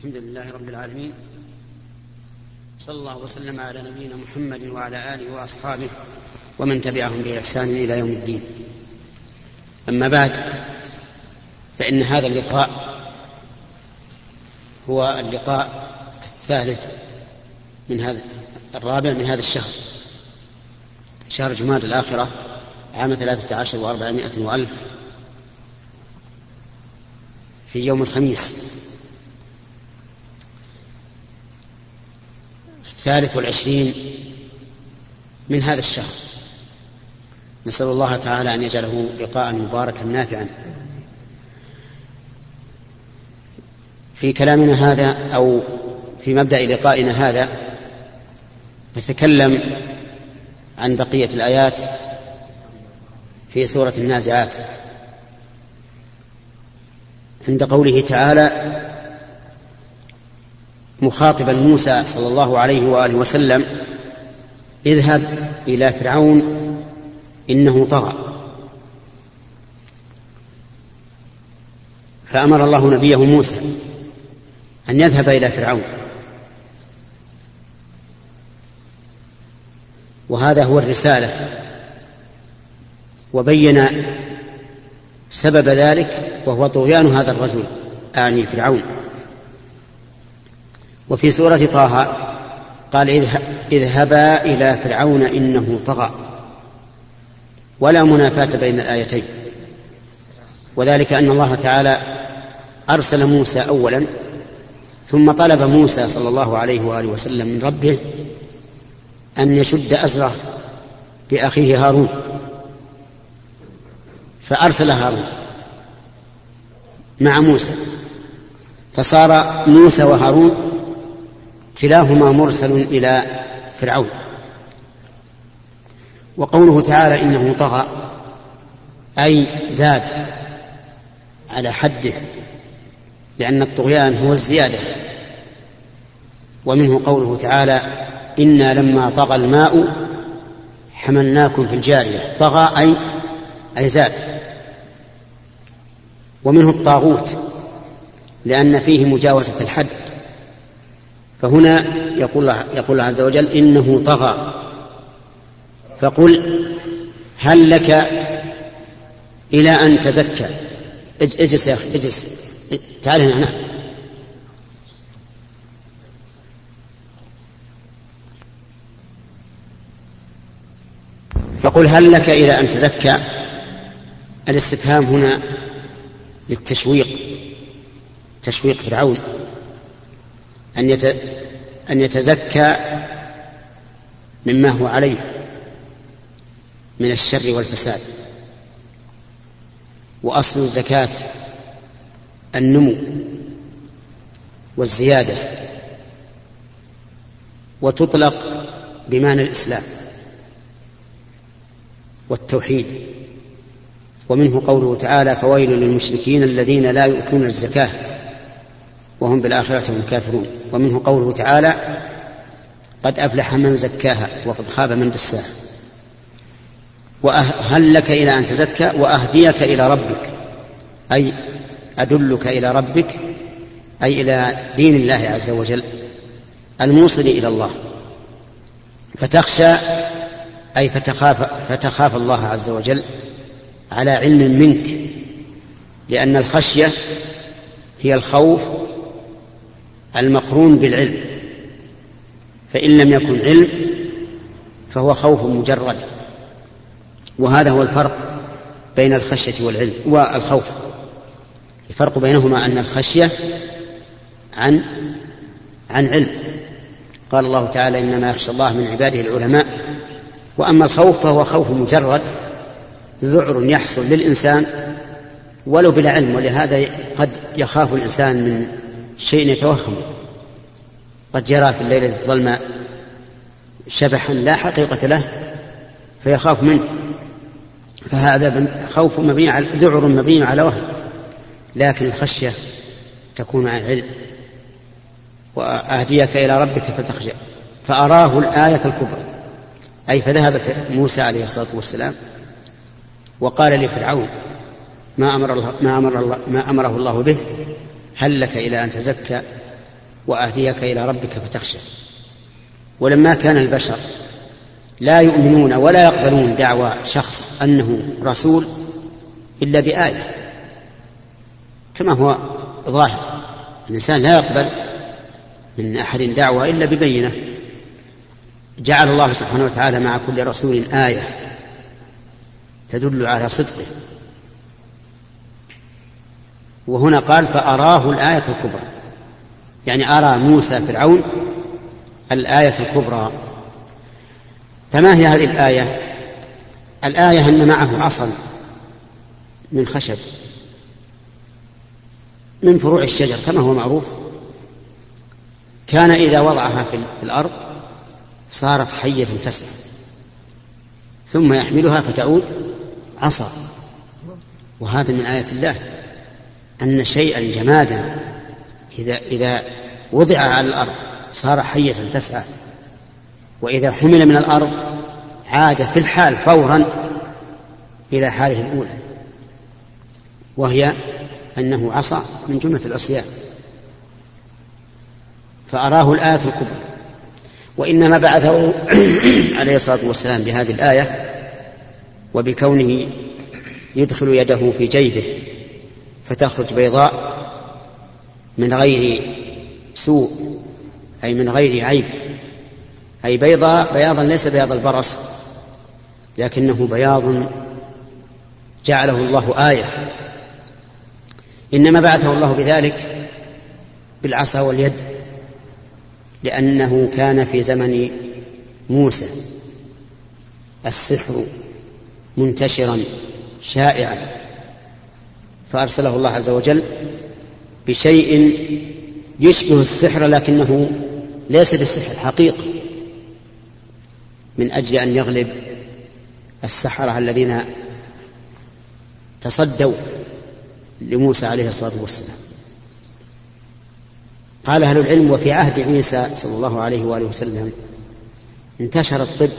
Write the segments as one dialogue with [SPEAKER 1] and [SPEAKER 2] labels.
[SPEAKER 1] الحمد لله رب العالمين. صلى الله وسلم على نبينا محمد وعلى آله وأصحابه ومن تبعهم بإحسان إلى يوم الدين. أما بعد فإن هذا اللقاء هو اللقاء الثالث من هذا الرابع من هذا الشهر. شهر جماد الآخرة عام ثلاثة عشر وأربعمائة وألف في يوم الخميس. الثالث والعشرين من هذا الشهر. نسأل الله تعالى أن يجعله لقاء مباركا نافعا. في كلامنا هذا أو في مبدأ لقائنا هذا نتكلم عن بقية الآيات في سورة النازعات. عند قوله تعالى مخاطبا موسى صلى الله عليه وآله وسلم اذهب إلى فرعون إنه طغى. فأمر الله نبيه موسى أن يذهب إلى فرعون. وهذا هو الرسالة. وبين سبب ذلك وهو طغيان هذا الرجل اعني فرعون. وفي سورة طه قال اذهبا إلى فرعون إنه طغى. ولا منافاة بين الآيتين. وذلك أن الله تعالى أرسل موسى أولا ثم طلب موسى صلى الله عليه وآله وسلم من ربه أن يشد أزره بأخيه هارون. فأرسل هارون مع موسى فصار موسى وهارون كلاهما مرسل إلى فرعون. وقوله تعالى إنه طغى أي زاد على حده لأن الطغيان هو الزيادة. ومنه قوله تعالى إنا لما طغى الماء حملناكم في الجارية. طغى أي أي زاد. ومنه الطاغوت لأن فيه مجاوزة الحد. فهنا يقول الله, يقول الله عز وجل إنه طغى. فقل هل لك إلى أن تزكى؟ اجلس يا أخي اجلس. تعال هنا. فقل هل لك إلى أن تزكى؟ الاستفهام هنا للتشويق تشويق فرعون. أن أن يتزكى مما هو عليه من الشر والفساد. وأصل الزكاة النمو والزيادة وتطلق بمعنى الإسلام والتوحيد. ومنه قوله تعالى فويل للمشركين الذين لا يؤتون الزكاة وهم بالآخرة هم كافرون ومنه قوله تعالى قد أفلح من زكاها وقد خاب من دساها. وهل لك إلى أن تزكى وأهديك إلى ربك أي أدلك إلى ربك أي إلى دين الله عز وجل الموصل إلى الله. فتخشى أي فتخاف فتخاف الله عز وجل على علم منك لأن الخشية هي الخوف المقرون بالعلم. فإن لم يكن علم فهو خوف مجرد. وهذا هو الفرق بين الخشية والعلم والخوف. الفرق بينهما أن الخشية عن عن علم. قال الله تعالى إنما يخشى الله من عباده العلماء. وأما الخوف فهو خوف مجرد ذعر يحصل للإنسان ولو بلا علم. ولهذا قد يخاف الإنسان من شيء يتوهم. قد يرى في الليلة الظلماء شبحا لا حقيقة له فيخاف منه. فهذا خوف مبني على ذعر مبني على وهم. لكن الخشية تكون عن علم. وأهديك إلى ربك فتخشى. فأراه الآية الكبرى. أي فذهب موسى عليه الصلاة والسلام وقال لفرعون ما أمر الله ما أمر الله ما أمره الله به هل لك إلى أن تزكى وأهديك إلى ربك فتخشى. ولما كان البشر لا يؤمنون ولا يقبلون دعوى شخص أنه رسول إلا بآية كما هو ظاهر. الإنسان لا يقبل من أحد دعوة إلا ببينة. جعل الله سبحانه وتعالى مع كل رسول آية تدل على صدقه. وهنا قال فأراه الآية الكبرى. يعني أرى موسى فرعون الآية الكبرى. فما هي هذه الآية؟ الآية أن معه عصا من خشب من فروع الشجر كما هو معروف. كان إذا وضعها في الأرض صارت حية تسعى ثم يحملها فتعود عصا. وهذا من آيات الله. أن شيئا جمادا. إذا إذا وضع على الأرض صار حية تسعى. وإذا حمل من الأرض عاد في الحال فورا إلى حاله الأولى. وهي أنه عصى من جملة العصيان فأراه الآية الكبرى. وإنما بعثه عليه الصلاة والسلام بهذه الآية وبكونه يدخل يده في جيبه. فتخرج بيضاء من غير سوء أي من غير عيب. أي بيضاء بياضا ليس بياض البرص لكنه بياض جعله الله آية. إنما بعثه الله بذلك بالعصا واليد لأنه كان في زمن موسى السحر منتشرا شائعا. فأرسله الله عز وجل بشيء يشبه السحر لكنه ليس بالسحر حقيقة من أجل أن يغلب السحرة الذين تصدوا لموسى عليه الصلاة والسلام. قال أهل العلم وفي عهد عيسى صلى الله عليه وآله وسلم انتشر الطب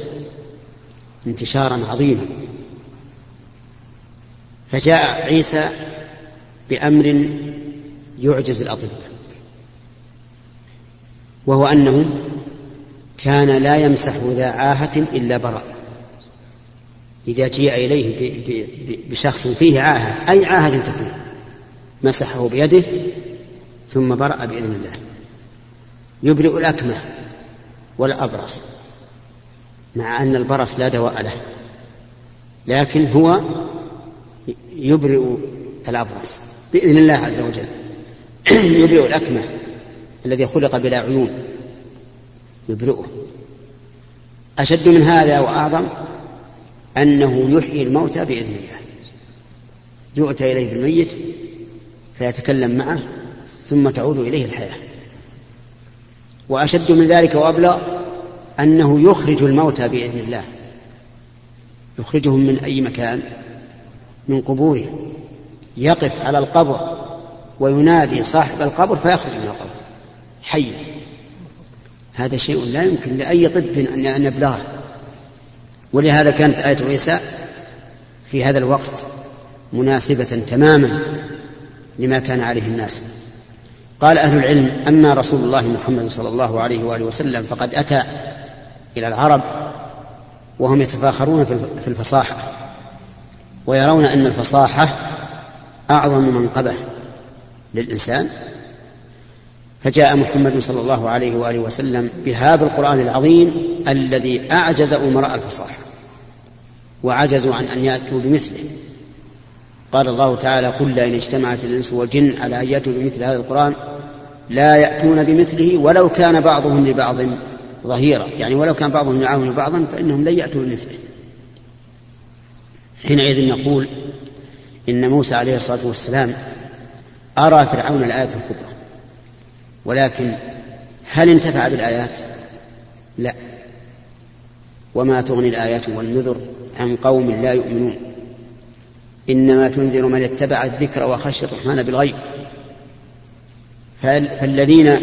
[SPEAKER 1] انتشارا عظيما. فجاء عيسى بأمر يعجز الأطباء وهو أنه كان لا يمسح ذا عاهة إلا برأ إذا جيء إليه بشخص فيه عاهة أي عاهة تكون مسحه بيده ثم برأ بإذن الله. يبرئ الأكمة والأبرص مع أن البرص لا دواء له لكن هو يبرئ الأبرص. بإذن الله عز وجل. يبرئ الأكمة الذي خلق بلا عيون. يبرئه. أشد من هذا وأعظم أنه يحيي الموتى بإذن الله. يؤتى إليه بالميت فيتكلم معه ثم تعود إليه الحياة. وأشد من ذلك وأبلغ أنه يخرج الموتى بإذن الله. يخرجهم من أي مكان؟ من قبورهم يقف على القبر وينادي صاحب القبر فيخرج من القبر. حيا هذا شيء لا يمكن لأي طب أن يبلغه. ولهذا كانت آية عيسى في هذا الوقت مناسبة تماما لما كان عليه الناس. قال أهل العلم أما رسول الله محمد صلى الله عليه وآله وسلم فقد أتى إلى العرب وهم يتفاخرون في الفصاحة ويرون أن الفصاحة أعظم منقبة للإنسان فجاء محمد صلى الله عليه وآله وسلم بهذا القرآن العظيم الذي أعجز أمراء الفصاحة وعجزوا عن أن يأتوا بمثله. قال الله تعالى قل إن اجتمعت الإنس والجن على أن يأتوا بمثل هذا القرآن لا يأتون بمثله ولو كان بعضهم لبعض ظهيرا. يعني ولو كان بعضهم يعاون بعضا فإنهم لن يأتوا بمثله. حينئذ نقول إن موسى عليه الصلاة والسلام أرى فرعون الآية الكبرى. ولكن هل انتفع بالآيات؟ لا. وما تغني الآيات والنذر عن قوم لا يؤمنون. إنما تنذر من اتبع الذكر وخشي الرحمن بالغيب. فالذين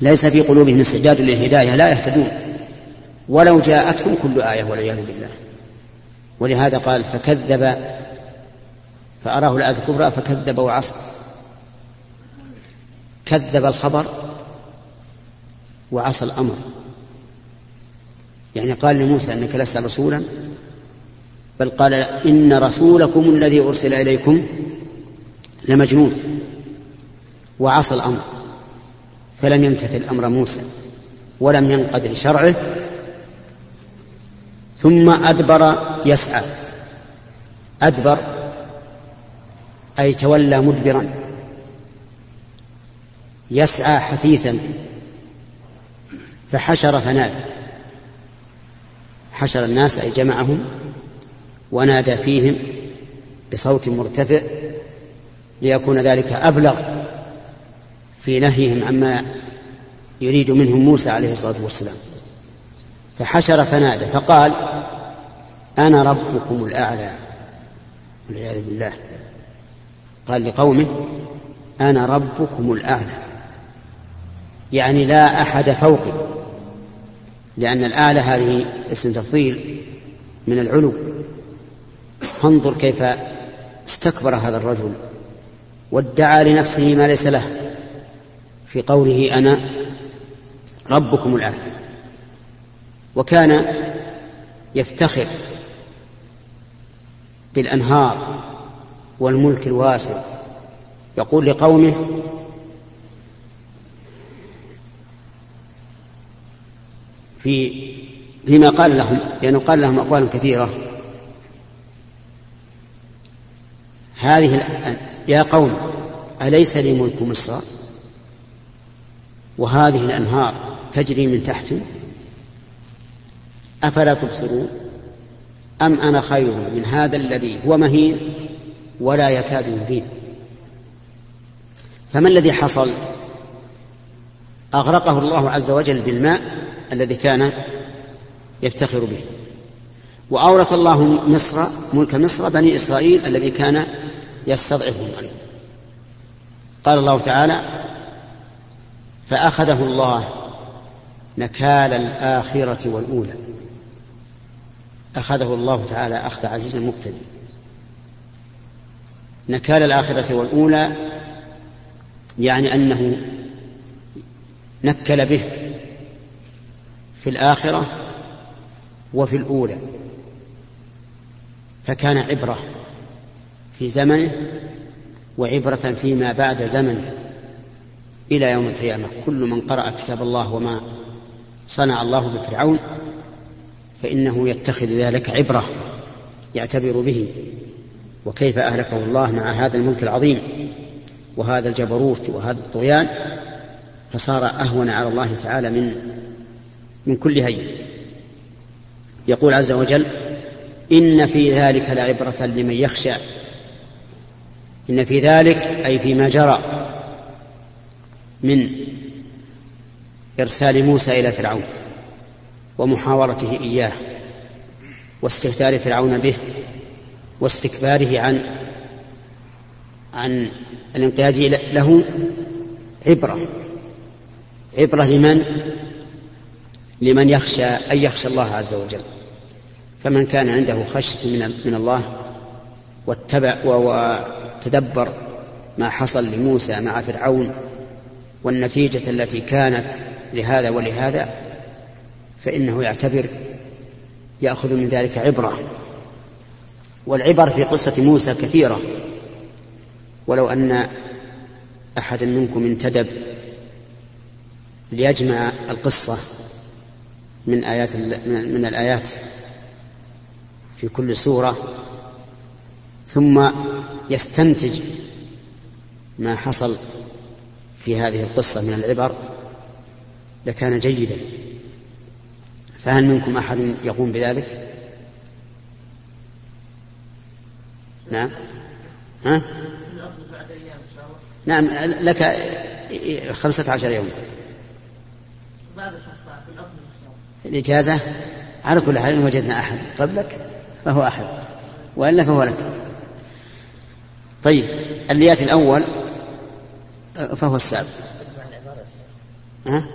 [SPEAKER 1] ليس في قلوبهم استعداد للهداية لا يهتدون. ولو جاءتهم كل آية والعياذ بالله. ولهذا قال فكذب فأراه الآية الكبرى فكذب وعصى. كذب الخبر وعصى الأمر. يعني قال لموسى أنك لست رسولا بل قال إن رسولكم الذي أرسل إليكم لمجنون وعصى الأمر. فلم يمتثل أمر موسى ولم ينقد لشرعه ثم أدبر يسعى. أدبر أي تولى مدبرا. يسعى حثيثا. فحشر فنادى. حشر الناس أي جمعهم ونادى فيهم بصوت مرتفع ليكون ذلك أبلغ في نهيهم عما يريد منهم موسى عليه الصلاة والسلام. فحشر فنادى. فقال أنا ربكم الأعلى. والعياذ بالله. قال لقومه أنا ربكم الأعلى. يعني لا أحد فوقي. لأن الأعلى هذه اسم تفضيل من العلو. فانظر كيف استكبر هذا الرجل وادعى لنفسه ما ليس له. في قوله أنا ربكم الأعلى. وكان يفتخر بالأنهار والملك الواسع. يقول لقومه في فيما قال لهم لأنه قال لهم أقوالا كثيرة. هذه يا قوم أليس لي ملك مصر؟ وهذه الأنهار تجري من تحتي أفلا تبصرون؟ أم أنا خير من هذا الذي هو مهين؟ ولا يكاد يبين. فما الذي حصل؟ أغرقه الله عز وجل بالماء الذي كان يفتخر به. وأورث الله مصر ملك مصر بني إسرائيل الذي كان يستضعفهم عليه قال الله تعالى فأخذه الله نكال الآخرة والأولى. أخذه الله تعالى أخذ عزيز مقتدر نكال الآخرة والأولى يعني أنه نكل به في الآخرة وفي الأولى فكان عبرة في زمنه وعبرة فيما بعد زمنه إلى يوم القيامة. كل من قرأ كتاب الله وما صنع الله بفرعون فإنه يتخذ ذلك عبرة يعتبر به. وكيف أهلكه الله مع هذا الملك العظيم وهذا الجبروت وهذا الطغيان فصار أهون على الله تعالى من من كل هين. يقول عز وجل إن في ذلك لعبرة لمن يخشى. إن في ذلك أي فيما جرى من إرسال موسى إلى فرعون ومحاورته إياه واستهتار فرعون به واستكباره عن عن الانقياد له عبرة. عبرة لمن؟ لمن يخشى أن يخشى الله عز وجل. فمن كان عنده خشية من من الله واتبع وتدبر ما حصل لموسى مع فرعون والنتيجة التي كانت لهذا ولهذا فإنه يعتبر يأخذ من ذلك عبرة. والعبر في قصة موسى كثيرة. ولو أن أحدا منكم انتدب ليجمع القصة من آيات من الآيات في كل سورة ثم يستنتج ما حصل في هذه القصة من العبر لكان جيدا. فهل منكم أحد يقوم بذلك؟ نعم. ها؟ نعم لك خمسة عشر يوما الإجازة؟ على كل حال إن وجدنا أحد قبلك فهو أحد وإلا فهو لك. طيب اللي يأتي الأول فهو السابق. ها؟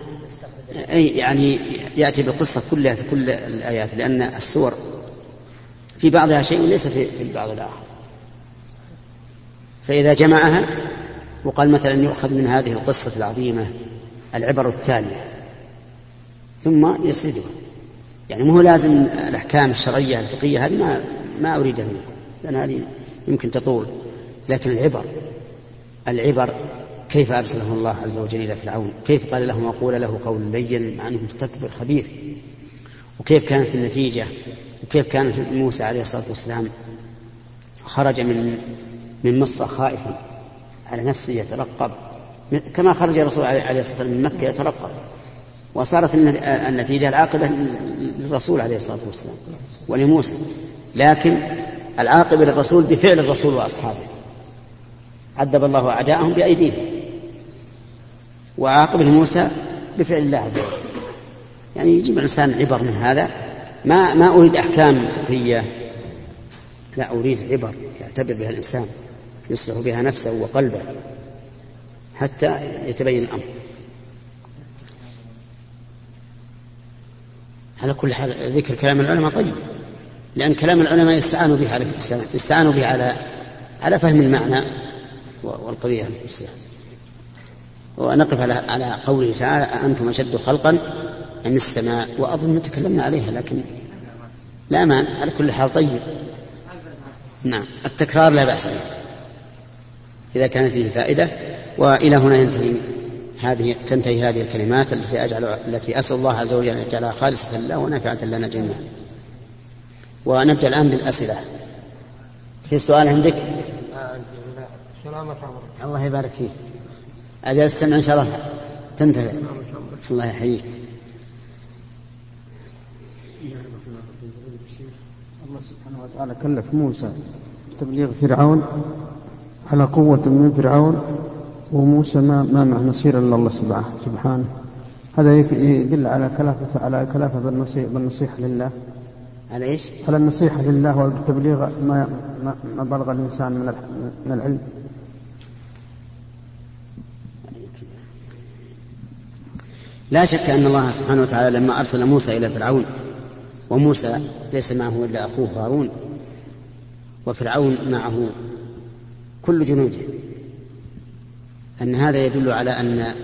[SPEAKER 1] أي يعني يأتي بالقصة كلها في كل الآيات لأن السور في بعضها شيء ليس في البعض الآخر. فإذا جمعها وقال مثلا يؤخذ من هذه القصة العظيمة العبر التالية ثم يسردها يعني مو لازم الأحكام الشرعية الفقهية هذه ما ما أريدها منكم لأن هذه يمكن تطول لكن العبر العبر كيف أرسله الله عز وجل إلى فرعون؟ كيف قال له وقول له قول لين مع أنه مستكبر خبيث؟ وكيف كانت النتيجة؟ وكيف كان موسى عليه الصلاة والسلام خرج من من مصر خائفا على نفسه يترقب. كما خرج الرسول عليه الصلاة والسلام من مكة يترقب. وصارت النتيجة العاقبة للرسول عليه الصلاة والسلام ولموسى. لكن العاقبة للرسول بفعل الرسول وأصحابه. عذب الله أعداءهم بأيديهم. وعاقبة لموسى بفعل الله عز وجل. يعني يجيب الإنسان عبر من هذا. ما ما أريد أحكام فقهية. لا أريد عبر يعتبر بها الإنسان. يصلح بها نفسه وقلبه حتى يتبين الأمر. على كل حال ذكر كلام العلماء طيب لأن كلام العلماء يستعان به على يستعان به على على فهم المعنى والقضية الإسلام. ونقف على على قوله تعالى أنتم أشد خلقا أم السماء؟ وأظن تكلمنا عليها لكن لا مانع على كل حال طيب. نعم التكرار لا بأس به. إذا كان فيه فائدة وإلى هنا ينتهي هذه تنتهي هذه الكلمات التي أجعل التي أسأل الله عز وجل أن يجعلها خالصة لله ونافعة لنا جميعا. ونبدأ الآن بالأسئلة. في سؤال عندك؟ الله يبارك فيك. أجل السمع إن شاء الله تنتفع. الله يحييك.
[SPEAKER 2] الله سبحانه وتعالى كلف موسى تبليغ فرعون على قوة من فرعون وموسى ما ما مع نصير إلا الله سبحانه هذا يدل على كلافة على كلافة بالنصيحة لله.
[SPEAKER 1] على إيش؟
[SPEAKER 2] على النصيحة لله والتبليغ ما ما بلغ الإنسان من من العلم.
[SPEAKER 1] لا شك أن الله سبحانه وتعالى لما أرسل موسى إلى فرعون وموسى ليس معه إلا أخوه هارون وفرعون معه كل جنوده. أن هذا يدل على أن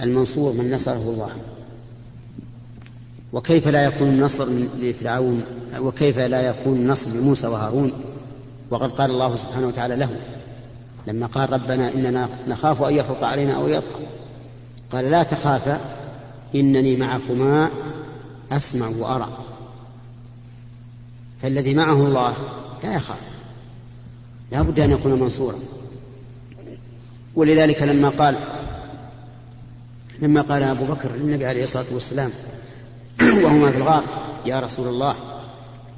[SPEAKER 1] المنصور من نصره الله. وكيف لا يكون النصر لفرعون؟ وكيف لا يكون النصر لموسى وهارون؟ وقد قال الله سبحانه وتعالى له لما قال ربنا إننا نخاف أن يفرط علينا أو يطغى. قال لا تخافا إنني معكما أسمع وأرى. فالذي معه الله لا يخاف. لا بد أن يكون منصورا. ولذلك لما قال لما قال أبو بكر للنبي عليه الصلاة والسلام وهما في الغار يا رسول الله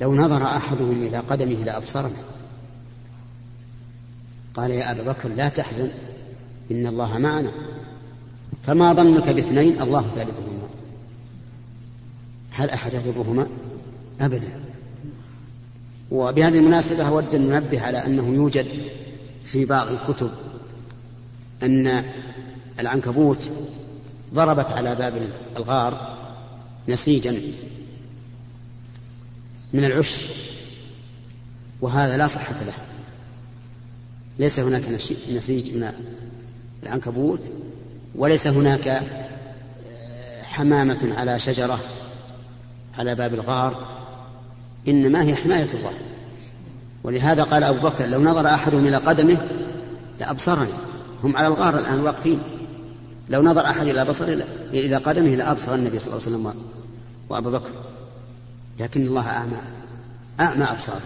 [SPEAKER 1] لو نظر أحدهم إلى قدمه لأبصرنا قال يا أبا بكر لا تحزن إن الله معنا. فما ظنك باثنين الله ثالثهما. هل أحد يضرهما أبدا. وبهذه المناسبة أود أن ننبه على أنه يوجد في بعض الكتب أن العنكبوت ضربت على باب الغار نسيجا من العش وهذا لا صحة له. ليس هناك نسيج من العنكبوت وليس هناك آه، حمامة على شجرة على باب الغار. إنما هي حماية الله. ولهذا قال أبو بكر لو نظر أحدهم إلى قدمه لأبصرني. هم على الغار الآن واقفين. لو نظر أحد إلى بصر إلى قدمه لأبصر النبي صلى الله عليه وسلم وأبا بكر. لكن الله أعمى أعمى أبصار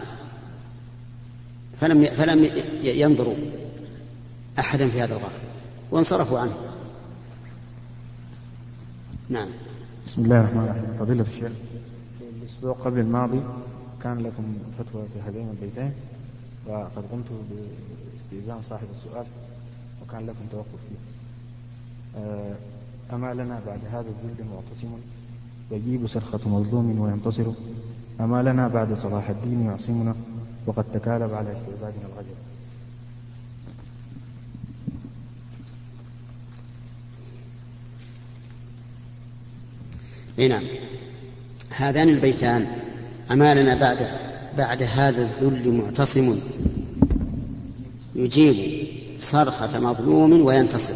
[SPEAKER 1] فلم فلم ينظروا أحدا في هذا الغار. وانصرفوا عنه. نعم.
[SPEAKER 2] بسم الله الرحمن الرحيم. فضيلة الشيخ. الأسبوع قبل الماضي كان لكم فتوى في هذين البيتين وقد قمت باستئذان صاحب السؤال وكان لكم توقف فيه. آه، أما لنا بعد هذا الذل معتصم يجيب سرخة مظلوم وينتصر. أما لنا بعد صلاح الدين يعصمنا وقد تكالب على استعبادنا الغجر.
[SPEAKER 1] نعم. هذان البيتان. أما لنا بعد بعد هذا الذل معتصم. يجيب صرخة مظلوم وينتصر.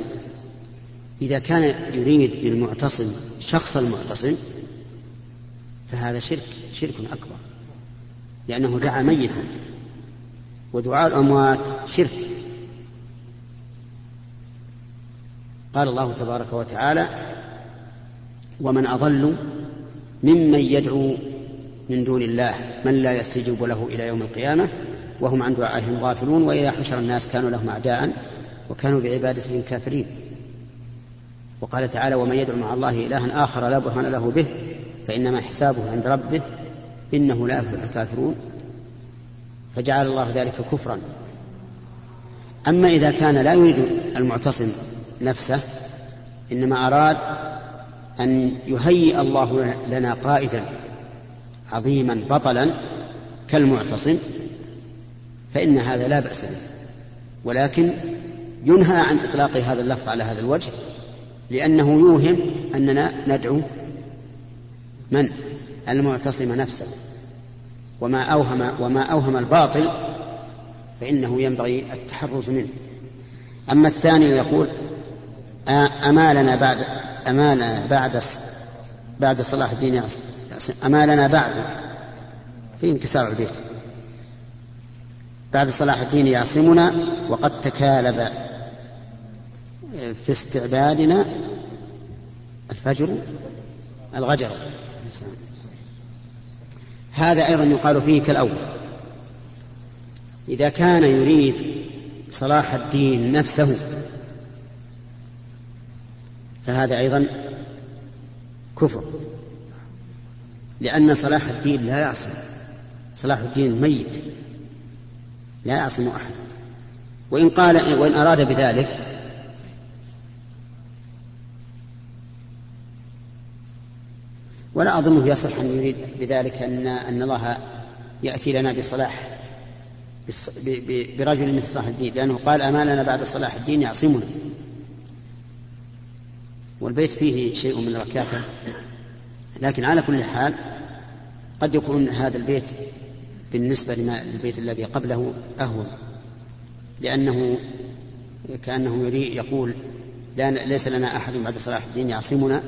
[SPEAKER 1] إذا كان يريد بالمعتصم شخص المعتصم فهذا شرك شرك أكبر. لأنه دعا ميتا. ودعاء الأموات شرك. قال الله تبارك وتعالى ومن أضل ممن يدعو من دون الله من لا يستجيب له إلى يوم القيامة وهم عن دعائهم غافلون وإذا حشر الناس كانوا لهم أعداء وكانوا بعبادتهم كافرين. وقال تعالى ومن يدعو مع الله إلها آخر لا برهان له به فإنما حسابه عند ربه إنه لا يفلح الكافرون. فجعل الله ذلك كفرا. أما إذا كان لا يريد المعتصم نفسه إنما أراد أن يهيئ الله لنا قائدا عظيما بطلا كالمعتصم فإن هذا لا بأس به. ولكن ينهى عن إطلاق هذا اللفظ على هذا الوجه لأنه يوهم أننا ندعو من؟ المعتصم نفسه. وما أوهم وما أوهم الباطل فإنه ينبغي التحرز منه. أما الثاني يقول أمالنا بعد أمالنا بعد بعد صلاح الدين أمالنا بعد في انكسار البيت. بعد صلاح الدين يعصمنا وقد تكالب في استعبادنا الفجر الغجر. هذا أيضا يقال فيه كالأول. إذا كان يريد صلاح الدين نفسه فهذا أيضا كفر. لأن صلاح الدين لا يعصم. صلاح الدين ميت. لا يعصم أحد. وإن قال وإن أراد بذلك ولا أظنه يصح أن يريد بذلك أن أن الله يأتي لنا بصلاح برجل مثل صلاح الدين. لأنه قال أماننا بعد صلاح الدين يعصمنا. والبيت فيه شيء من الركاكة. لكن على كل حال قد يكون هذا البيت بالنسبة للبيت الذي قبله أهون. لأنه كأنه يريد يقول لا ليس لنا أحد بعد صلاح الدين يعصمنا.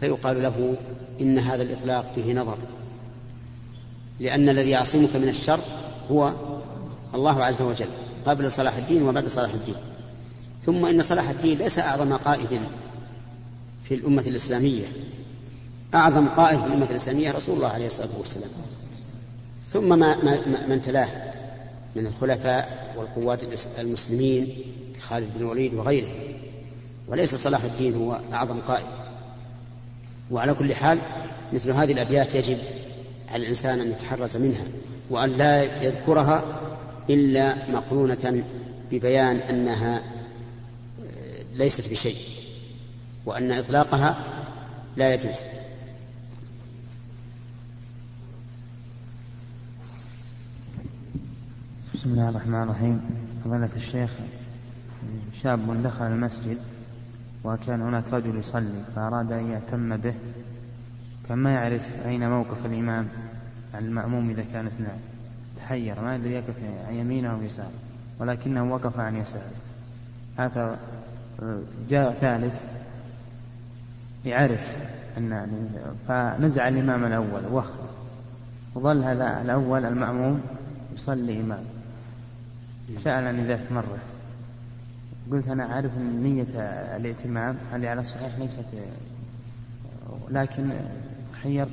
[SPEAKER 1] فيقال له إن هذا الإطلاق فيه نظر. لأن الذي يعصمك من الشر هو الله عز وجل قبل صلاح الدين وبعد صلاح الدين. ثم إن صلاح الدين ليس أعظم قائد في الأمة الإسلامية. أعظم قائد في الأمة الإسلامية رسول الله عليه الصلاة والسلام. ثم ما, ما من تلاه من الخلفاء والقوات المسلمين خالد بن الوليد وغيره وليس صلاح الدين هو أعظم قائد. وعلى كل حال مثل هذه الأبيات يجب على الإنسان أن يتحرز منها وأن لا يذكرها إلا مقرونة ببيان أنها ليست بشيء. وأن إطلاقها لا يجوز.
[SPEAKER 3] بسم الله الرحمن الرحيم. فضيلة الشيخ شاب دخل المسجد وكان هناك رجل يصلي فأراد أن يهتم به كان ما يعرف أين موقف الإمام عن المأموم إذا كان اثنان. تحير ما يدري يقف عن يمينه أو يساره ولكنه وقف عن يساره. هذا جاء ثالث يعرف أن فنزع الإمام الأول وخر وظل هذا الأول المأموم يصلي إمام. سألني ذات مرة قلت أنا أعرف أن نية الائتمام هذه على الصحيح ليست لكن حيرت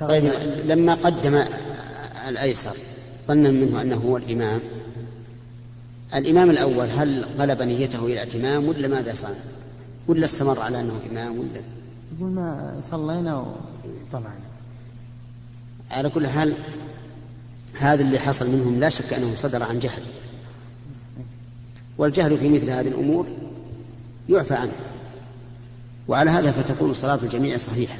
[SPEAKER 1] طيب لما قدم الأيسر ظنا منه أنه هو الإمام. الإمام الأول هل غلب نيته إلى ائتمام ولا ماذا صنع؟ ولا استمر على أنه إمام ولا؟
[SPEAKER 3] يقول ما صلينا وطلعنا
[SPEAKER 1] على كل حال هذا اللي حصل منهم لا شك أنه صدر عن جهل. والجهل في مثل هذه الأمور يعفى عنه. وعلى هذا فتكون صلاة الجميع صحيحة.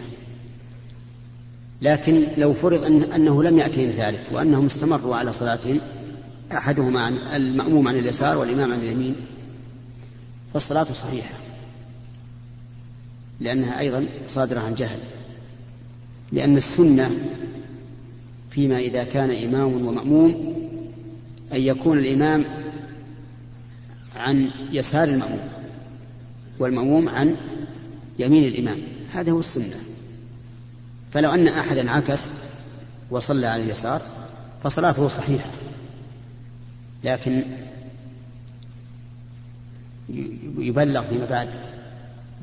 [SPEAKER 1] لكن لو فرض أن أنه لم يأتهم ثالث وأنهم استمروا على صلاتهم أحدهما عن المأموم عن اليسار والإمام عن اليمين فالصلاة صحيحة. لأنها أيضا صادرة عن جهل. لأن السنة فيما إذا كان إمام ومأموم أن يكون الإمام عن يسار المأموم والمأموم عن يمين الإمام. هذا هو السنة. فلو أن أحدا عكس وصلى على اليسار فصلاته صحيحة. لكن يبلغ فيما بعد.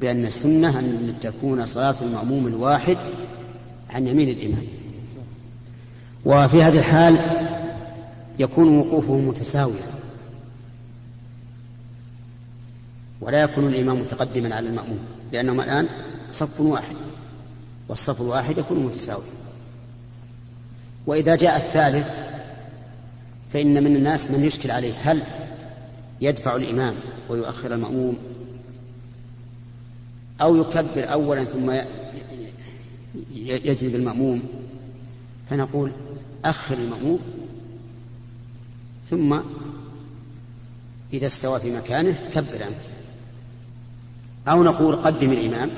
[SPEAKER 1] بأن السنة أن تكون صلاة المأموم الواحد عن يمين الإمام. وفي هذه الحال يكون وقوفه متساويا ولا يكون الإمام متقدما على المأموم لأنهم الآن صف واحد والصف الواحد يكون متساويا. وإذا جاء الثالث فإن من الناس من يشكل عليه هل يدفع الإمام ويؤخر المأموم؟ أو يكبر أولا ثم يجذب المأموم فنقول أخر المأموم ثم إذا استوى في مكانه كبر أنت. أو نقول قدم الإمام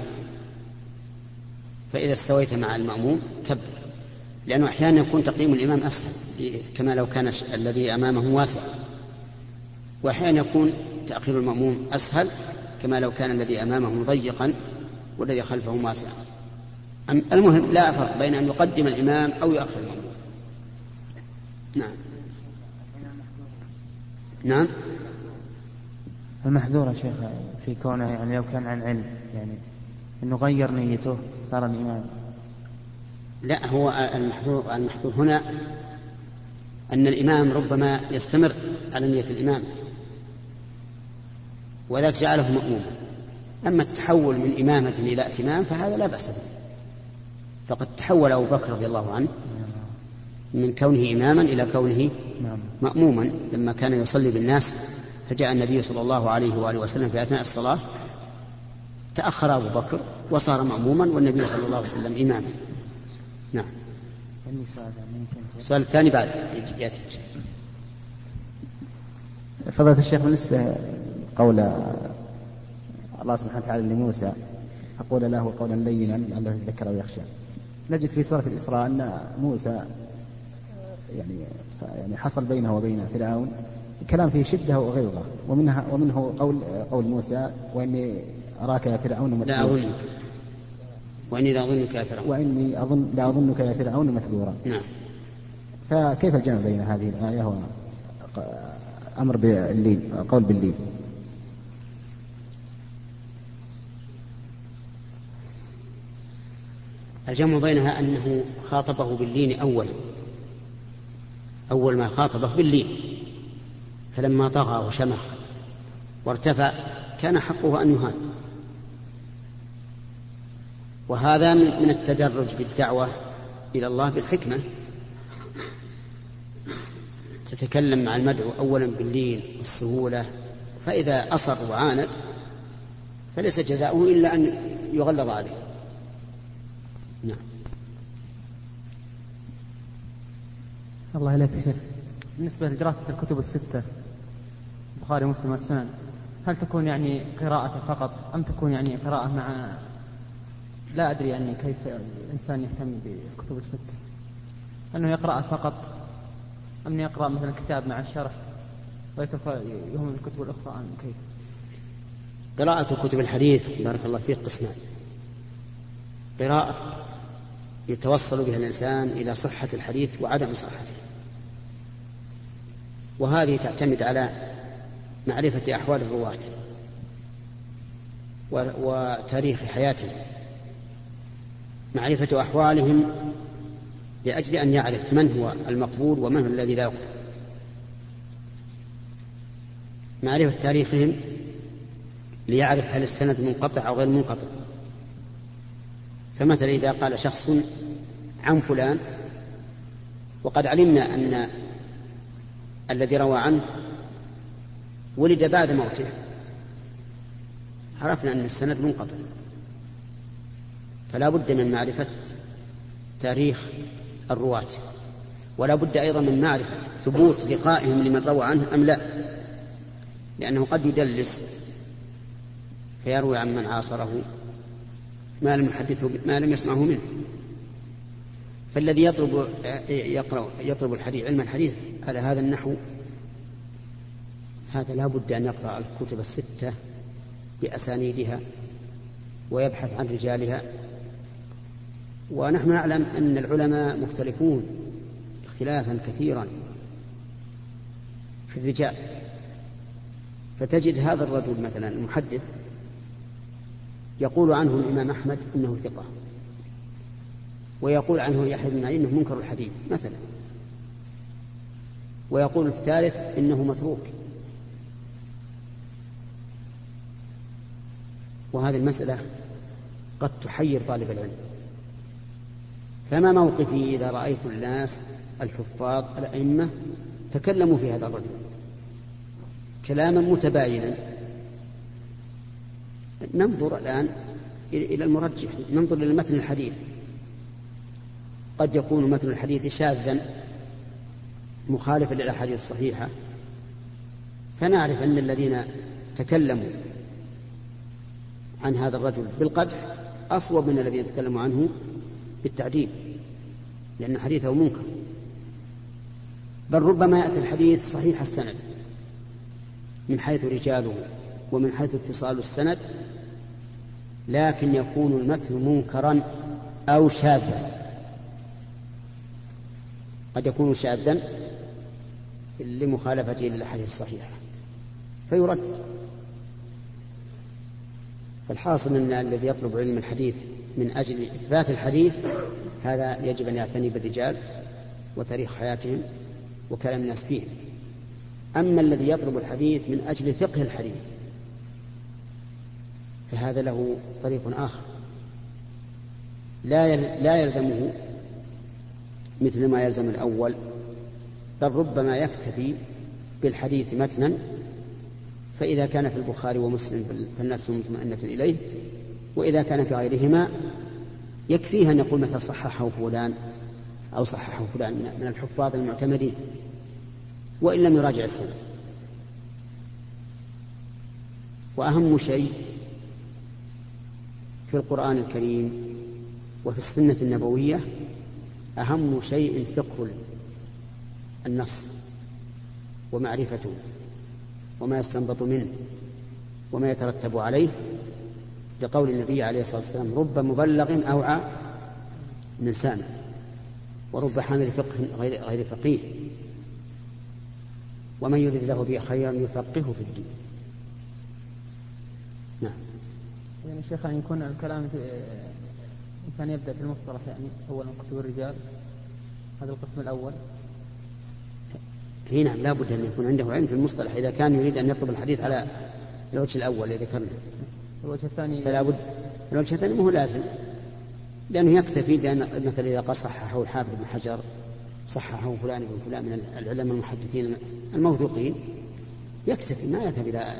[SPEAKER 1] فإذا استويت مع المأموم كبر. لأنه أحيانا يكون تقديم الإمام أسهل كما لو كان الذي أمامه واسع. وأحيانا يكون تأخير المأموم أسهل كما لو كان الذي أمامه ضيقا والذي خلفه واسعا. المهم لا فرق بين أن يقدم الإمام أو يؤخر المأموم نعم. نعم.
[SPEAKER 3] المحذور شيخ في كونه يعني لو كان عن علم يعني إنه غير نيته صار الإمام.
[SPEAKER 1] لا هو المحذور المحذور هنا أن الإمام ربما يستمر على نية الامامه وذلك جعله مأموما. أما التحول من إمامة إلى ائتمام فهذا لا بأس به. فقد تحول أبو بكر رضي الله عنه من كونه إماما إلى كونه مأموما. لما كان يصلي بالناس فجاء النبي صلى الله عليه وآله وسلم في أثناء الصلاة تأخر أبو بكر وصار مأموما والنبي صلى الله عليه وسلم إماما. نعم. السؤال الثاني بعد. يأتي.
[SPEAKER 4] فضيلة الشيخ بالنسبة قول الله سبحانه وتعالى لموسى أقول له قولا لينا لعله يتذكر أو يخشى نجد في سورة الإسراء أن موسى يعني يعني حصل بينه وبين فرعون كلام فيه شدة وغلظة ومنها ومنه قول قول موسى وإني أراك يا فرعون
[SPEAKER 1] مثبورا لا أظنك. وإني لا أظنك يا فرعون.
[SPEAKER 4] وإني أظن لا أظنك يا فرعون مثبورا
[SPEAKER 1] نعم.
[SPEAKER 4] فكيف الجمع بين هذه الآية وأمر باللين قول باللين؟
[SPEAKER 1] الجمع بينها أنه خاطبه باللين أولا أول ما خاطبه باللين. فلما طغى وشمخ وارتفع كان حقه أن يهان. وهذا من التدرج بالدعوة إلى الله بالحكمة. تتكلم مع المدعو أولا باللين والسهولة. فإذا أصر وعاند فليس جزاؤه إلا أن يغلظ عليه. نعم.
[SPEAKER 5] الله إليك شيخ. بالنسبة لدراسة الكتب الستة البخاري ومسلم والسنن هل تكون يعني قراءة فقط أم تكون يعني قراءة مع لا أدري يعني كيف الإنسان يهتم بالكتب الستة. أنه يقرأ فقط أم يقرأ مثلا كتاب مع الشرح ويهم الكتب الأخرى أم كيف؟
[SPEAKER 1] قراءة كتب الحديث بارك الله فيك قسمان قراءة يتوصل بها الإنسان إلى صحة الحديث وعدم صحته. وهذه تعتمد على معرفة أحوال الرواة وتاريخ حياتهم. معرفة أحوالهم لأجل أن يعرف من هو المقبول ومن هو الذي لا يقبل. معرفة تاريخهم ليعرف هل السند منقطع أو غير منقطع. فمثلا إذا قال شخص عن فلان وقد علمنا أن الذي روى عنه ولد بعد موته عرفنا أن السند منقطع. فلا بد من معرفة تاريخ الرواة ولا بد أيضا من معرفة ثبوت لقائهم لمن روى عنه أم لا. لأنه قد يدلس فيروي عن من عاصره ما لم يحدثه ما لم يسمعه منه. فالذي يطلب يقرأ يطلب الحديث علم الحديث على هذا النحو هذا لا بد أن يقرأ الكتب الستة بأسانيدها ويبحث عن رجالها. ونحن نعلم أن العلماء مختلفون اختلافا كثيرا في الرجال. فتجد هذا الرجل مثلا المحدث يقول عنه الإمام أحمد إنه ثقة. ويقول عنه يحيى بن معين إنه منكر الحديث مثلا. ويقول الثالث إنه متروك. وهذه المسألة قد تحير طالب العلم. فما موقفي إذا رأيت الناس الحفاظ الأئمة تكلموا في هذا الرجل كلاما متباينا ننظر الآن إلى المرجح ننظر إلى متن الحديث. قد يكون متن الحديث شاذا مخالفا للأحاديث الصحيحة. فنعرف أن الذين تكلموا عن هذا الرجل بالقدح أصوب من الذين تكلموا عنه بالتعديل لأن حديثه منكر. بل ربما يأتي الحديث صحيح السند من حيث رجاله. ومن حيث اتصال السند لكن يكون المتن منكرا أو شاذا. قد يكون شاذا لمخالفته للأحاديث الصحيحة. فيرد. فالحاصل أن الذي يطلب علم الحديث من أجل إثبات الحديث هذا يجب أن يعتني بالرجال وتاريخ حياتهم وكلام الناس فيهم أما الذي يطلب الحديث من أجل فقه الحديث فهذا له طريق آخر. لا لا يلزمه مثل ما يلزم الأول بل ربما يكتفي بالحديث متنا فإذا كان في البخاري ومسلم فالنفس مطمئنة إليه وإذا كان في غيرهما يكفيه أن يقول مثل صححه فلان أو صححه فلان من الحفاظ المعتمدين وإن لم يراجع السند. وأهم شيء في القرآن الكريم وفي السنة النبوية أهم شيء فقه النص ومعرفته وما يستنبط منه وما يترتب عليه لقول النبي عليه الصلاة والسلام رب مبلغ أوعى من سامع ورب حامل فقه غير, فقيه ومن يرد له به خيرا يفقهه في الدين نعم
[SPEAKER 5] يعني شيخ أن يكون الكلام في إنسان يبدأ في المصطلح يعني أولا كتب الرجال هذا القسم الأول.
[SPEAKER 1] اي نعم لابد أن يكون عنده علم في المصطلح. إذا كان يريد أن يطلب الحديث على الوجه الأول الذي ذكرنا
[SPEAKER 5] الوجه الثاني
[SPEAKER 1] فلا بد الوجه الثاني مو لازم. لأنه يكتفي بأن مثلا إذا قال صححه الحافظ بن حجر صححه فلان بن فلان من العلماء المحدثين الموثوقين يكتفي ما يذهب إلى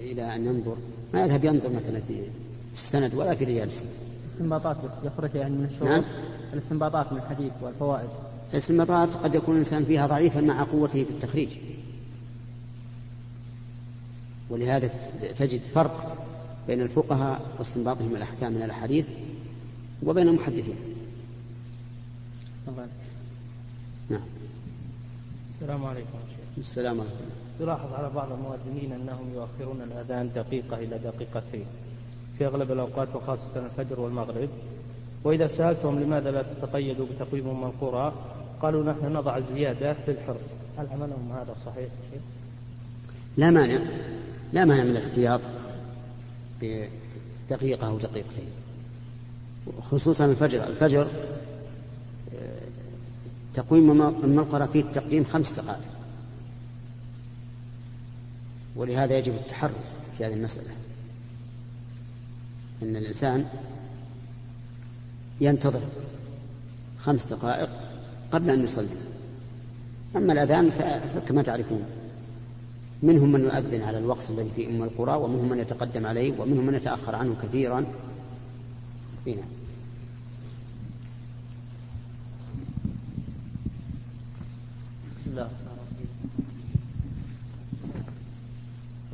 [SPEAKER 1] إلى أن ينظر. ما يذهب ينظر مثلا في السند ولا في رجال السند.
[SPEAKER 5] استنباطات بس يخرج يعني من الشروط.
[SPEAKER 1] نعم.
[SPEAKER 5] الاستنباطات من الحديث والفوائد.
[SPEAKER 1] الاستنباطات قد يكون الإنسان فيها ضعيفا مع قوته في التخريج. ولهذا تجد فرق بين الفقهاء واستنباطهم الأحكام من الأحاديث وبين المحدثين. نعم.
[SPEAKER 6] السلام عليكم
[SPEAKER 1] السلام عليكم.
[SPEAKER 6] يلاحظ على بعض المؤذنين أنهم يؤخرون الأذان دقيقة إلى دقيقتين في أغلب الأوقات وخاصة الفجر والمغرب. وإذا سألتهم لماذا لا تتقيدوا بتقويم أم القرى قالوا نحن نضع الزيادة للحرص هل عملهم هذا صحيح؟
[SPEAKER 1] لا مانع. لا مانع من الاحتياط بدقيقة أو دقيقتين. خصوصا الفجر. الفجر آه، تقويم الملقرة فيه التقديم خمس دقائق. ولهذا يجب التحرز في هذه المسألة. أن الإنسان ينتظر خمس دقائق قبل أن يصلي. أما الأذان فكما تعرفون منهم من يؤذن على الوقت الذي في أم القرى ومنهم من يتقدم عليه ومنهم من يتأخر عنه كثيرا. هنا.
[SPEAKER 7] بسم الله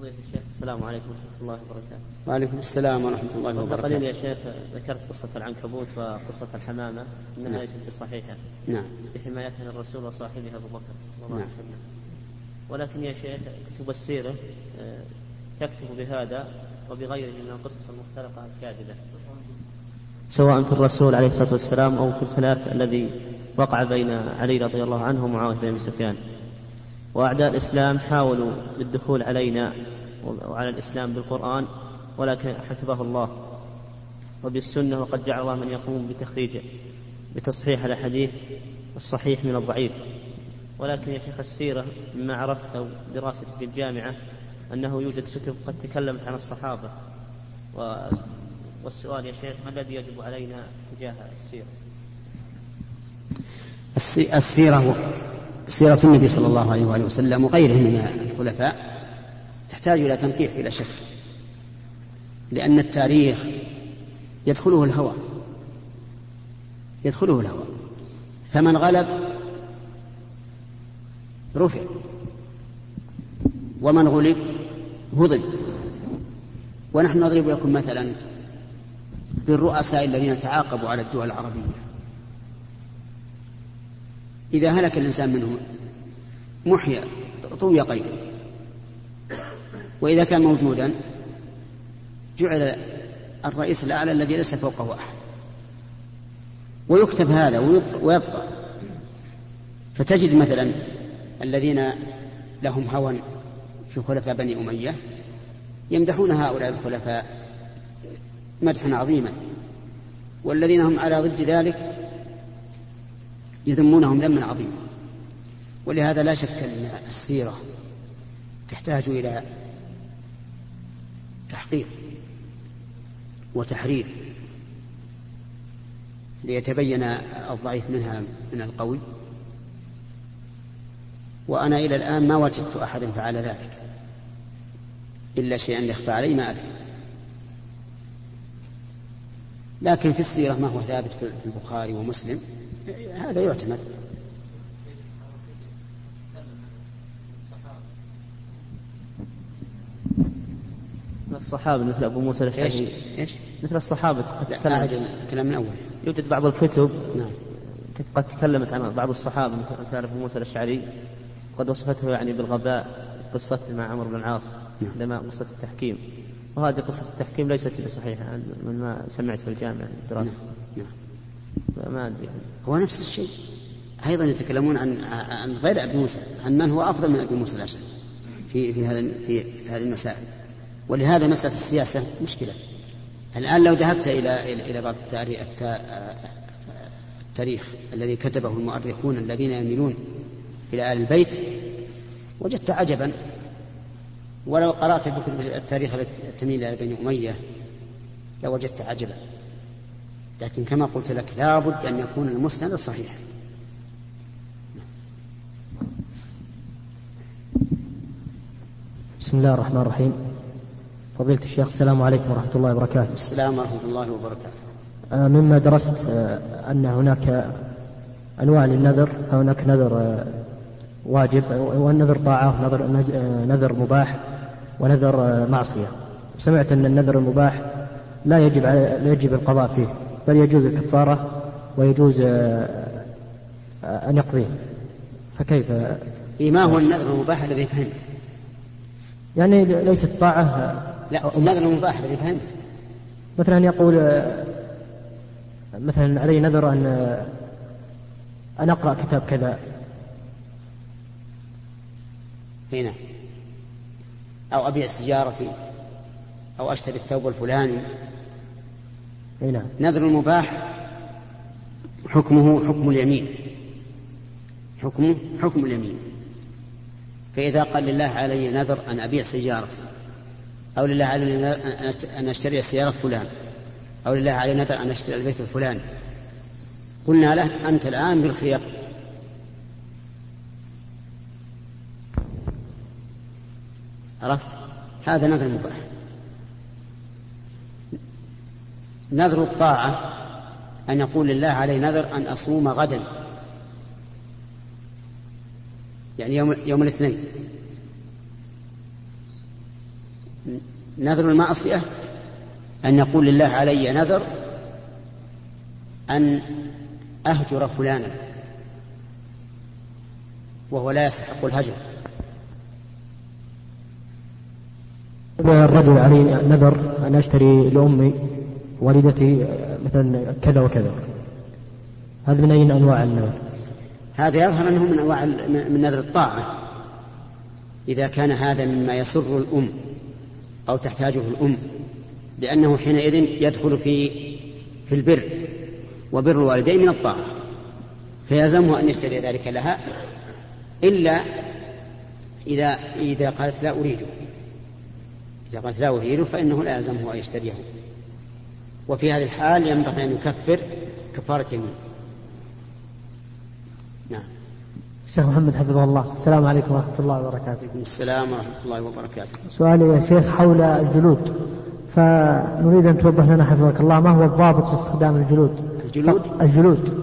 [SPEAKER 7] الشيخ السلام عليكم ورحمة الله وبركاته.
[SPEAKER 1] وعليكم السلام ورحمة الله وبركاته.
[SPEAKER 7] قليل يا شيخ ذكرت قصة العنكبوت وقصة الحمامة أنها
[SPEAKER 1] نعم.
[SPEAKER 7] ليست بصحيحة
[SPEAKER 1] نعم.
[SPEAKER 7] بحمايتها للرسول وصاحبها أبو بكر صلى الله عليه
[SPEAKER 1] نعم.
[SPEAKER 7] وسلم. ولكن يا شيخ كتب السيرة آه، تكتب بهذا وبغيره من القصص المختلقة الكاذبة
[SPEAKER 6] سواء في الرسول عليه الصلاة والسلام أو في الخلاف الذي وقع بين علي رضي الله عنه ومعاوية بن سفيان. وأعداء الإسلام حاولوا بالدخول علينا وعلى الإسلام بالقرآن ولكن حفظه الله. وبالسنة وقد جعل الله من يقوم بتخريج بتصحيح الأحاديث الصحيح من الضعيف. ولكن يا شيخ السيرة مما عرفت أو دراستي في الجامعة أنه يوجد كتب قد تكلمت عن الصحابة. و... والسؤال يا شيخ ما الذي يجب علينا تجاه السيرة؟
[SPEAKER 1] السيرة سيرة النبي صلى الله عليه وآله وسلم وغيره من الخلفاء تحتاج إلى تنقيح بلا شك لأن التاريخ يدخله الهوى يدخله الهوى. فمن غلب رفع ومن غلب هضم. ونحن نضرب لكم مثلا بالرؤساء الذين تعاقبوا على الدول العربية. إذا هلك الإنسان منهم محيا طوي قيد. وإذا كان موجودا جعل الرئيس الأعلى الذي ليس فوقه أحد. ويكتب هذا ويبقى. فتجد مثلا الذين لهم هوى في خلفاء بني أمية يمدحون هؤلاء الخلفاء مدحا عظيما والذين هم على ضد ذلك يذمونهم ذما عظيما. ولهذا لا شك أن السيرة تحتاج إلى تحقيق وتحرير ليتبين الضعيف منها من القوي. وأنا إلى الآن ما وجدت أحدا فعل ذلك إلا شيئا يخفى علي ما أدري. لكن في السيرة ما هو ثابت في البخاري ومسلم. هذا يعتمد.
[SPEAKER 6] الصحابة مثل أبو موسى الأشعري؟
[SPEAKER 1] إيش؟
[SPEAKER 6] مثل الصحابة
[SPEAKER 1] لا أعد الكلام من أوله.
[SPEAKER 6] يوجد بعض الكتب
[SPEAKER 1] نعم.
[SPEAKER 6] قد تكلمت عن بعض الصحابة مثل أبو موسى الأشعري. قد وصفته يعني بالغباء قصته مع عمرو بن العاص
[SPEAKER 1] نعم.
[SPEAKER 6] عندما قصة التحكيم. وهذه قصة التحكيم ليست بصحيحة من ما سمعت في الجامعة الدراسة.
[SPEAKER 1] نعم.
[SPEAKER 6] ما أدري.
[SPEAKER 1] هو نفس الشيء. أيضا يتكلمون عن عن غير أبي موسى عن من هو أفضل من أبي موسى الأشعري في في هذا في هذه المسائل. ولهذا مسألة السياسة مشكلة. الآن لو ذهبت إلى إلى بعض التاريخ الذي كتبه المؤرخون الذين يميلون إلى آل البيت وجدت عجبا. ولو قرأت في كتب التاريخ التي تميل إلى بني أمية لوجدت عجبا. لكن كما قلت لك لا بد أن يكون المسند صحيحا
[SPEAKER 8] بسم الله الرحمن الرحيم. فضيلة الشيخ السلام عليكم ورحمة الله وبركاته.
[SPEAKER 1] السلام ورحمة الله وبركاته.
[SPEAKER 8] آه، مما درست آه، أن هناك أنواع للنذر فهناك نذر آه، واجب والنذر طاعة ونذر نذر مباح ونذر معصية. سمعت أن النذر المباح لا يجب لا يجب القضاء فيه. بل يجوز الكفارة ويجوز أن يقضيه فكيف؟
[SPEAKER 1] ما هو النذر المباح الذي فهمت؟
[SPEAKER 8] يعني ليست طاعة
[SPEAKER 1] لا النذر المباح الذي فهمت.
[SPEAKER 8] مثلا يقول مثلا علي نذر أن أن أقرأ كتاب كذا.
[SPEAKER 1] هنا. أو أبيع سيارتي أو أشتري الثوب الفلاني.
[SPEAKER 8] هنا
[SPEAKER 1] نذر المباح حكمه حكم اليمين. حكمه حكم اليمين. فإذا قال لله علي نذر أن أبيع سيارتي أو لله علي أن أشتري سيارة فلان أو لله علي نذر أن أشتري البيت الفلاني. قلنا له أنت الآن بالخيار. عرفت؟ هذا نذر مباح. نذر الطاعة أن يقول لله علي نذر أن أصوم غدا. يعني يوم, يوم الاثنين. نذر المعصية أن يقول لله علي نذر أن أهجر فلانا وهو لا يستحق الهجر.
[SPEAKER 8] الرجل عليه نذر أن أشتري لأمي والدتي مثلا كذا وكذا. هذا من أي أنواع النذر
[SPEAKER 1] هذا يظهر أنه من أنواع من نذر الطاعة. إذا كان هذا مما يسر الأم أو تحتاجه الأم لأنه حينئذ يدخل في في البر وبر الوالدين من الطاعة. فيلزمه أن يشتري ذلك لها إلا إذا إذا قالت لا أريده. إذا قالت لا أريده فإنه لا يلزمه أن يشتريه وفي هذه الحال ينبغي أن يكفر كفارة يمين نعم.
[SPEAKER 9] الشيخ محمد حفظه الله. السلام عليكم ورحمة الله وبركاته.
[SPEAKER 1] السلام ورحمة الله وبركاته.
[SPEAKER 9] سؤالي يا شيخ حول الجلود. فنريد أن توضح لنا حفظك الله ما هو الضابط في استخدام الجلود؟
[SPEAKER 1] الجلود؟
[SPEAKER 9] الجلود.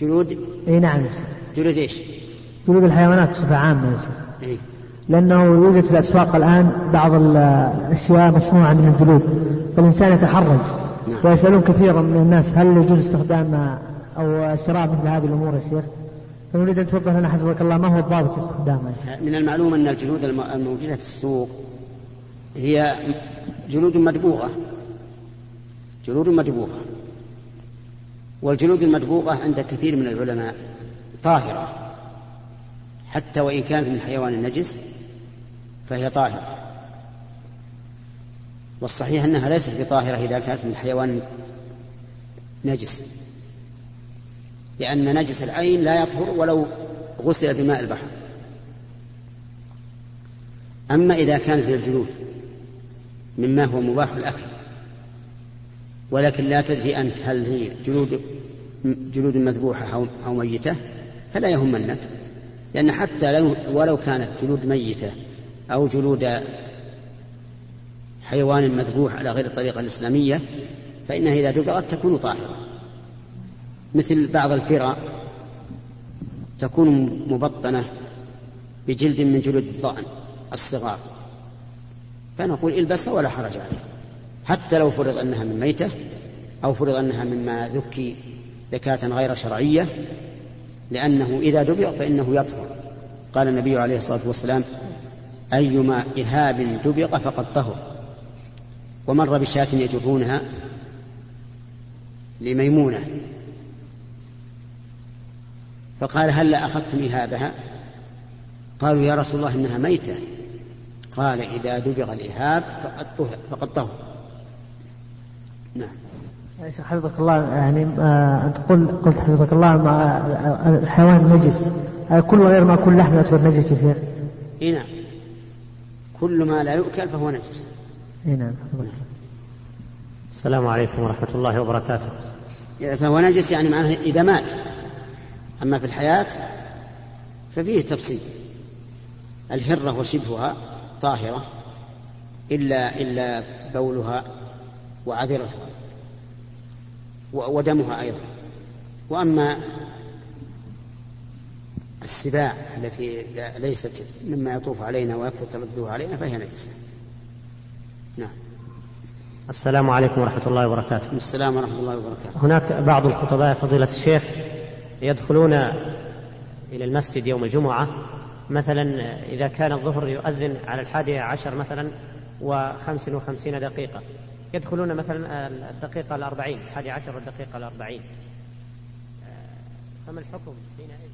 [SPEAKER 1] جلود؟
[SPEAKER 9] إي نعم يا شيخ.
[SPEAKER 1] جلود إيش؟
[SPEAKER 9] جلود الحيوانات بصفة عامة يا شيخ.
[SPEAKER 1] إيه؟
[SPEAKER 9] لأنه يوجد في الأسواق الآن بعض الأشياء مصنوعة من الجلود فالإنسان يتحرج
[SPEAKER 1] نعم.
[SPEAKER 9] ويسألون كثيرا من الناس هل يجوز استخدام أو شراء مثل هذه الأمور يا شيخ؟ فنريد أن توضح لنا حفظك الله ما هو الضابط في استخدامه؟
[SPEAKER 1] من المعلوم أن الجلود الم- الموجودة في السوق هي جلود مدبوغة جلود مدبوغة والجلود المدبوغة عند كثير من العلماء طاهرة. حتى وإن كانت من حيوان النجس فهي طاهرة. والصحيح أنها ليست بطاهرة إذا كانت من حيوان نجس لأن نجس العين لا يطهر ولو غسل بماء البحر. أما إذا كانت الجلود مما هو مباح الأكل ولكن لا تدري أنت هل هي جلود جلود مذبوحة أو ميتة فلا يهمنك. لأن حتى لو ولو كانت جلود ميتة أو جلود حيوان مذبوح على غير الطريقة الإسلامية فإنها إذا دبغت تكون طاهرة. مثل بعض الفرع تكون مبطنة بجلد من جلود الضأن الصغار. فنقول البسها ولا حرج عليه حتى لو فرض أنها من ميتة أو فرض أنها مما ذكي زكاة غير شرعية لأنه إذا دبغ فإنه يطهر. قال النبي عليه الصلاة والسلام أيما إهاب دبغ فقد طهر. ومر بشاة يجرونها لميمونة. فقال هل أخذتم إهابها؟ قالوا يا رسول الله إنها ميتة. قال إذا دبغ الإهاب فقد طهر. فقد طهر. نعم.
[SPEAKER 9] يا شيخ حفظك الله يعني آه أنت قل قلت حفظك الله مع آه، الحيوان النجس. آه كل غير ما كل لحم يعتبر نجس يا شيخ
[SPEAKER 1] إي نعم. كل ما لا يؤكل فهو نجس.
[SPEAKER 9] إي نعم
[SPEAKER 10] السلام عليكم ورحمة الله وبركاته.
[SPEAKER 1] فهو نجس يعني معناه إذا مات. أما في الحياة ففيه تفصيل. الهرة وشبهها طاهرة إلا إلا بولها وعذرتها. ودمها أيضا. وأما السباع التي ليست مما يطوف علينا ويكثر ترددها علينا فهي نجسة. نعم.
[SPEAKER 10] السلام عليكم ورحمة الله وبركاته.
[SPEAKER 1] السلام ورحمة الله وبركاته.
[SPEAKER 10] هناك بعض الخطباء فضيلة الشيخ يدخلون إلى المسجد يوم الجمعة. مثلا إذا كان الظهر يؤذن على الحادية عشر مثلا وخمس وخمسين دقيقة. يدخلون مثلا الدقيقة الأربعين الحادية عشر والدقيقة الأربعين. آه، فما الحكم حينئذ؟